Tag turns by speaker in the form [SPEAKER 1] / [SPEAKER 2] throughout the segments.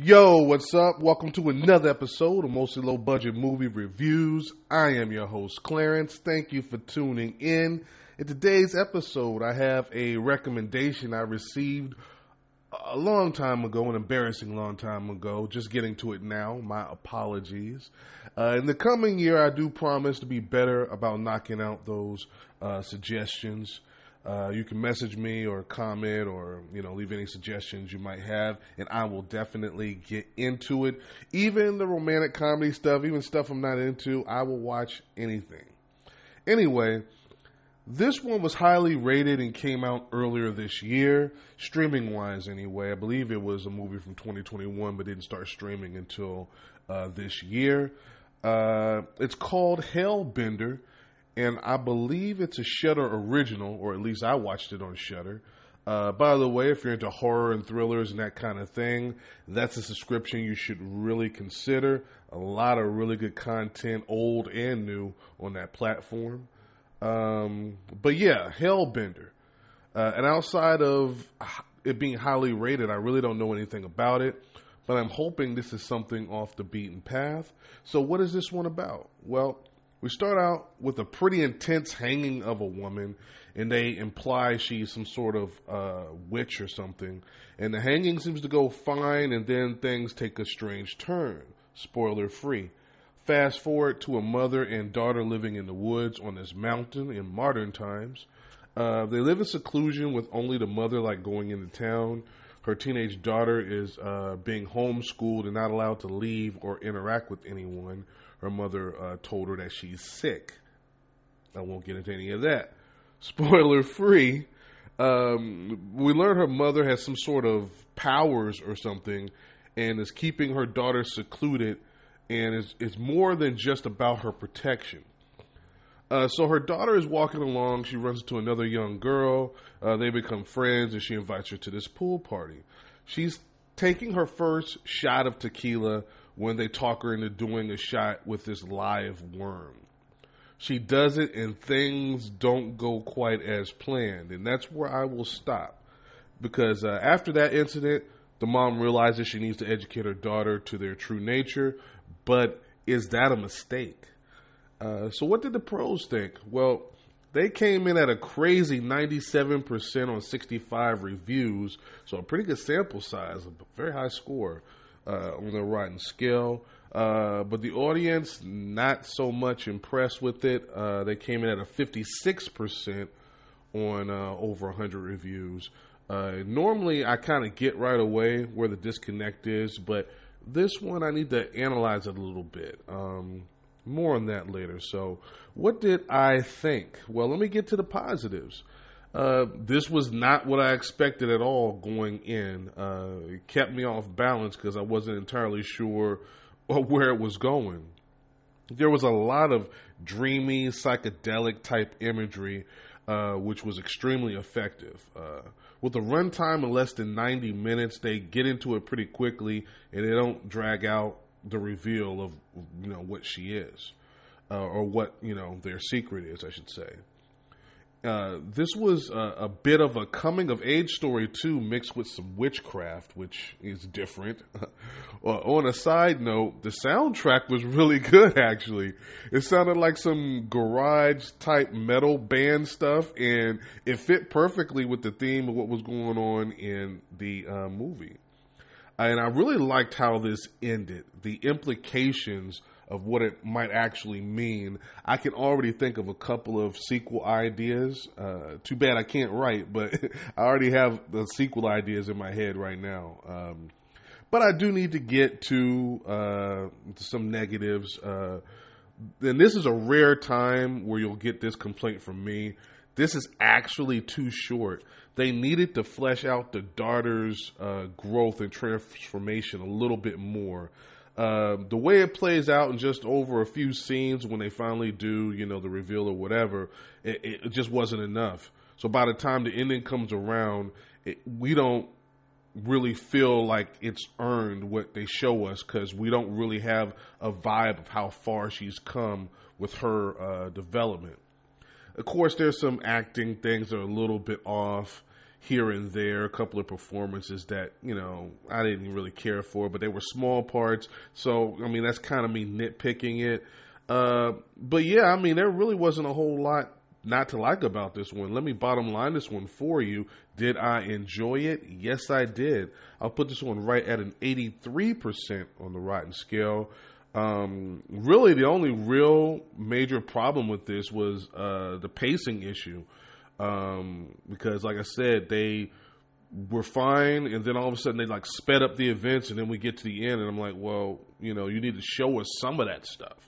[SPEAKER 1] Yo, what's up? Welcome to another episode of Mostly Low Budget Movie Reviews. I am your host, Clarence. Thank you for tuning in. In today's episode, I have a recommendation I received a long time ago, an embarrassing long time ago. Just getting to it now. My apologies. Uh, in the coming year, I do promise to be better about knocking out those uh, suggestions. Uh, you can message me or comment or you know leave any suggestions you might have, and I will definitely get into it. Even the romantic comedy stuff, even stuff I'm not into, I will watch anything. Anyway, this one was highly rated and came out earlier this year, streaming wise anyway. I believe it was a movie from 2021, but didn't start streaming until uh, this year. Uh, it's called Hellbender and I believe it's a Shudder original, or at least I watched it on Shudder. Uh, by the way, if you're into horror and thrillers and that kind of thing, that's a subscription you should really consider. A lot of really good content, old and new, on that platform. Um, but yeah, Hellbender. Uh, and outside of it being highly rated, I really don't know anything about it. But I'm hoping this is something off the beaten path. So, what is this one about? Well, we start out with a pretty intense hanging of a woman, and they imply she's some sort of uh, witch or something. And the hanging seems to go fine, and then things take a strange turn. Spoiler free. Fast forward to a mother and daughter living in the woods on this mountain in modern times. Uh, they live in seclusion with only the mother like going into town. Her teenage daughter is uh, being homeschooled and not allowed to leave or interact with anyone her mother uh, told her that she's sick. I won't get into any of that. Spoiler free. Um, we learn her mother has some sort of powers or something and is keeping her daughter secluded and is, is more than just about her protection. Uh, so her daughter is walking along. She runs into another young girl. Uh, they become friends, and she invites her to this pool party. She's taking her first shot of tequila when they talk her into doing a shot with this live worm. She does it and things don't go quite as planned. And that's where I will stop. Because uh, after that incident, the mom realizes she needs to educate her daughter to their true nature. But is that a mistake? Uh, so, what did the pros think? Well, they came in at a crazy 97% on 65 reviews, so a pretty good sample size, a very high score uh, on the Rotten scale. Uh, but the audience, not so much impressed with it. Uh, they came in at a 56% on uh, over 100 reviews. Uh, normally, I kind of get right away where the disconnect is, but this one I need to analyze it a little bit. Um, more on that later. So, what did I think? Well, let me get to the positives. Uh, this was not what I expected at all going in. Uh, it kept me off balance because I wasn't entirely sure where it was going. There was a lot of dreamy, psychedelic type imagery, uh, which was extremely effective. Uh, with a runtime of less than 90 minutes, they get into it pretty quickly and they don't drag out the reveal of you know what she is, uh, or what you know their secret is, I should say. Uh, this was a, a, bit of a coming of age story too, mixed with some witchcraft, which is different. uh, on a side note, the soundtrack was really good. Actually, it sounded like some garage type metal band stuff, and it fit perfectly with the theme of what was going on in the uh, movie. And I really liked how this ended. The implications of what it might actually mean. I can already think of a couple of sequel ideas. Uh, too bad I can't write, but I already have the sequel ideas in my head right now. Um, but I do need to get to uh, some negatives. Uh, and this is a rare time where you'll get this complaint from me. This is actually too short. They needed to flesh out the daughter's uh, growth and transformation a little bit more. Uh, the way it plays out in just over a few scenes when they finally do, you know, the reveal or whatever, it, it just wasn't enough. So by the time the ending comes around, it, we don't really feel like it's earned what they show us because we don't really have a vibe of how far she's come with her uh, development. Of course, there's some acting things that are a little bit off. Here and there, a couple of performances that you know I didn't really care for, but they were small parts. So I mean, that's kind of me nitpicking it. Uh, but yeah, I mean, there really wasn't a whole lot not to like about this one. Let me bottom line this one for you. Did I enjoy it? Yes, I did. I'll put this one right at an 83% on the Rotten scale. Um, really, the only real major problem with this was uh, the pacing issue. Um, because, like I said, they were fine, and then all of a sudden they like sped up the events, and then we get to the end, and I'm like, well, you know, you need to show us some of that stuff.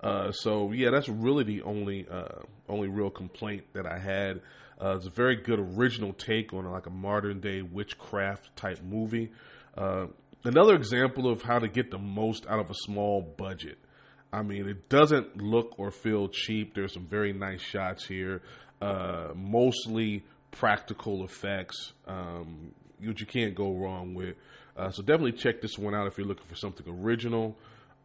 [SPEAKER 1] Uh, so yeah, that's really the only uh, only real complaint that I had. Uh, it's a very good original take on like a modern day witchcraft type movie. Uh, another example of how to get the most out of a small budget. I mean, it doesn't look or feel cheap. There's some very nice shots here, uh, mostly practical effects, um, which you can't go wrong with. Uh, so definitely check this one out if you're looking for something original.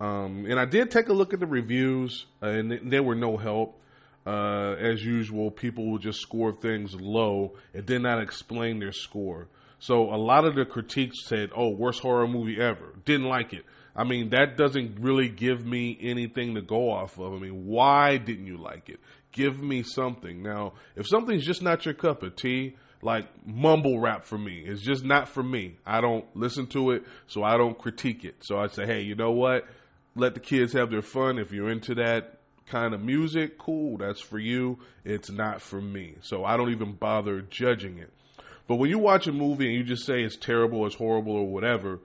[SPEAKER 1] Um, and I did take a look at the reviews, uh, and there were no help. Uh, as usual, people will just score things low and did not explain their score. So a lot of the critiques said, "Oh, worst horror movie ever." Didn't like it. I mean, that doesn't really give me anything to go off of. I mean, why didn't you like it? Give me something. Now, if something's just not your cup of tea, like mumble rap for me, it's just not for me. I don't listen to it, so I don't critique it. So I say, hey, you know what? let the kids have their fun. If you're into that kind of music, cool, that's for you. It's not for me. So I don't even bother judging it. But when you watch a movie and you just say it's terrible, it's horrible, or whatever,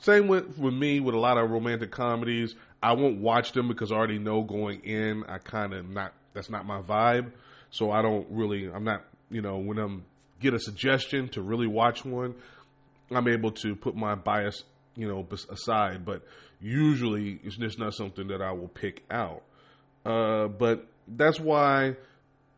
[SPEAKER 1] same with, with me with a lot of romantic comedies. I won't watch them because I already know going in, I kind of not, that's not my vibe. So I don't really, I'm not, you know, when I'm get a suggestion to really watch one, I'm able to put my bias, you know, aside. But usually it's just not something that I will pick out. Uh, but that's why,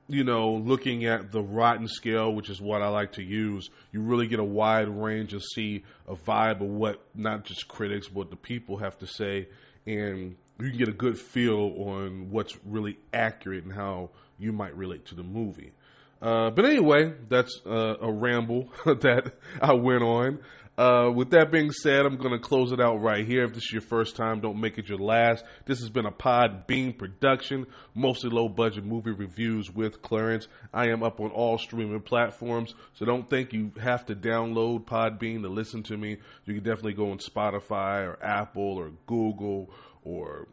[SPEAKER 1] you know, looking at the rotten scale, which is what I like to use, you really get a wide range and see a vibe of what not just critics, but the people have to say. And you can get a good feel on what's really accurate and how you might relate to the movie. Uh, but anyway, that's uh, a ramble that I went on. Uh, with that being said, I'm going to close it out right here. If this is your first time, don't make it your last. This has been a Podbean production, mostly low budget movie reviews with Clarence. I am up on all streaming platforms, so don't think you have to download Podbean to listen to me. You can definitely go on Spotify or Apple or Google or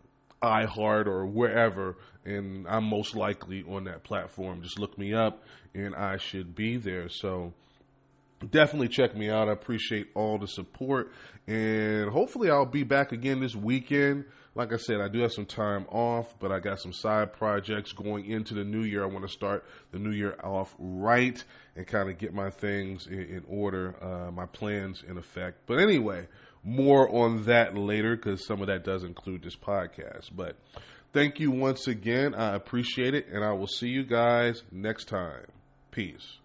[SPEAKER 1] iHeart or wherever, and I'm most likely on that platform. Just look me up, and I should be there. So definitely check me out. I appreciate all the support. And hopefully, I'll be back again this weekend. Like I said, I do have some time off, but I got some side projects going into the new year. I want to start the new year off right and kind of get my things in, in order, uh, my plans in effect. But anyway, more on that later because some of that does include this podcast. But thank you once again. I appreciate it, and I will see you guys next time. Peace.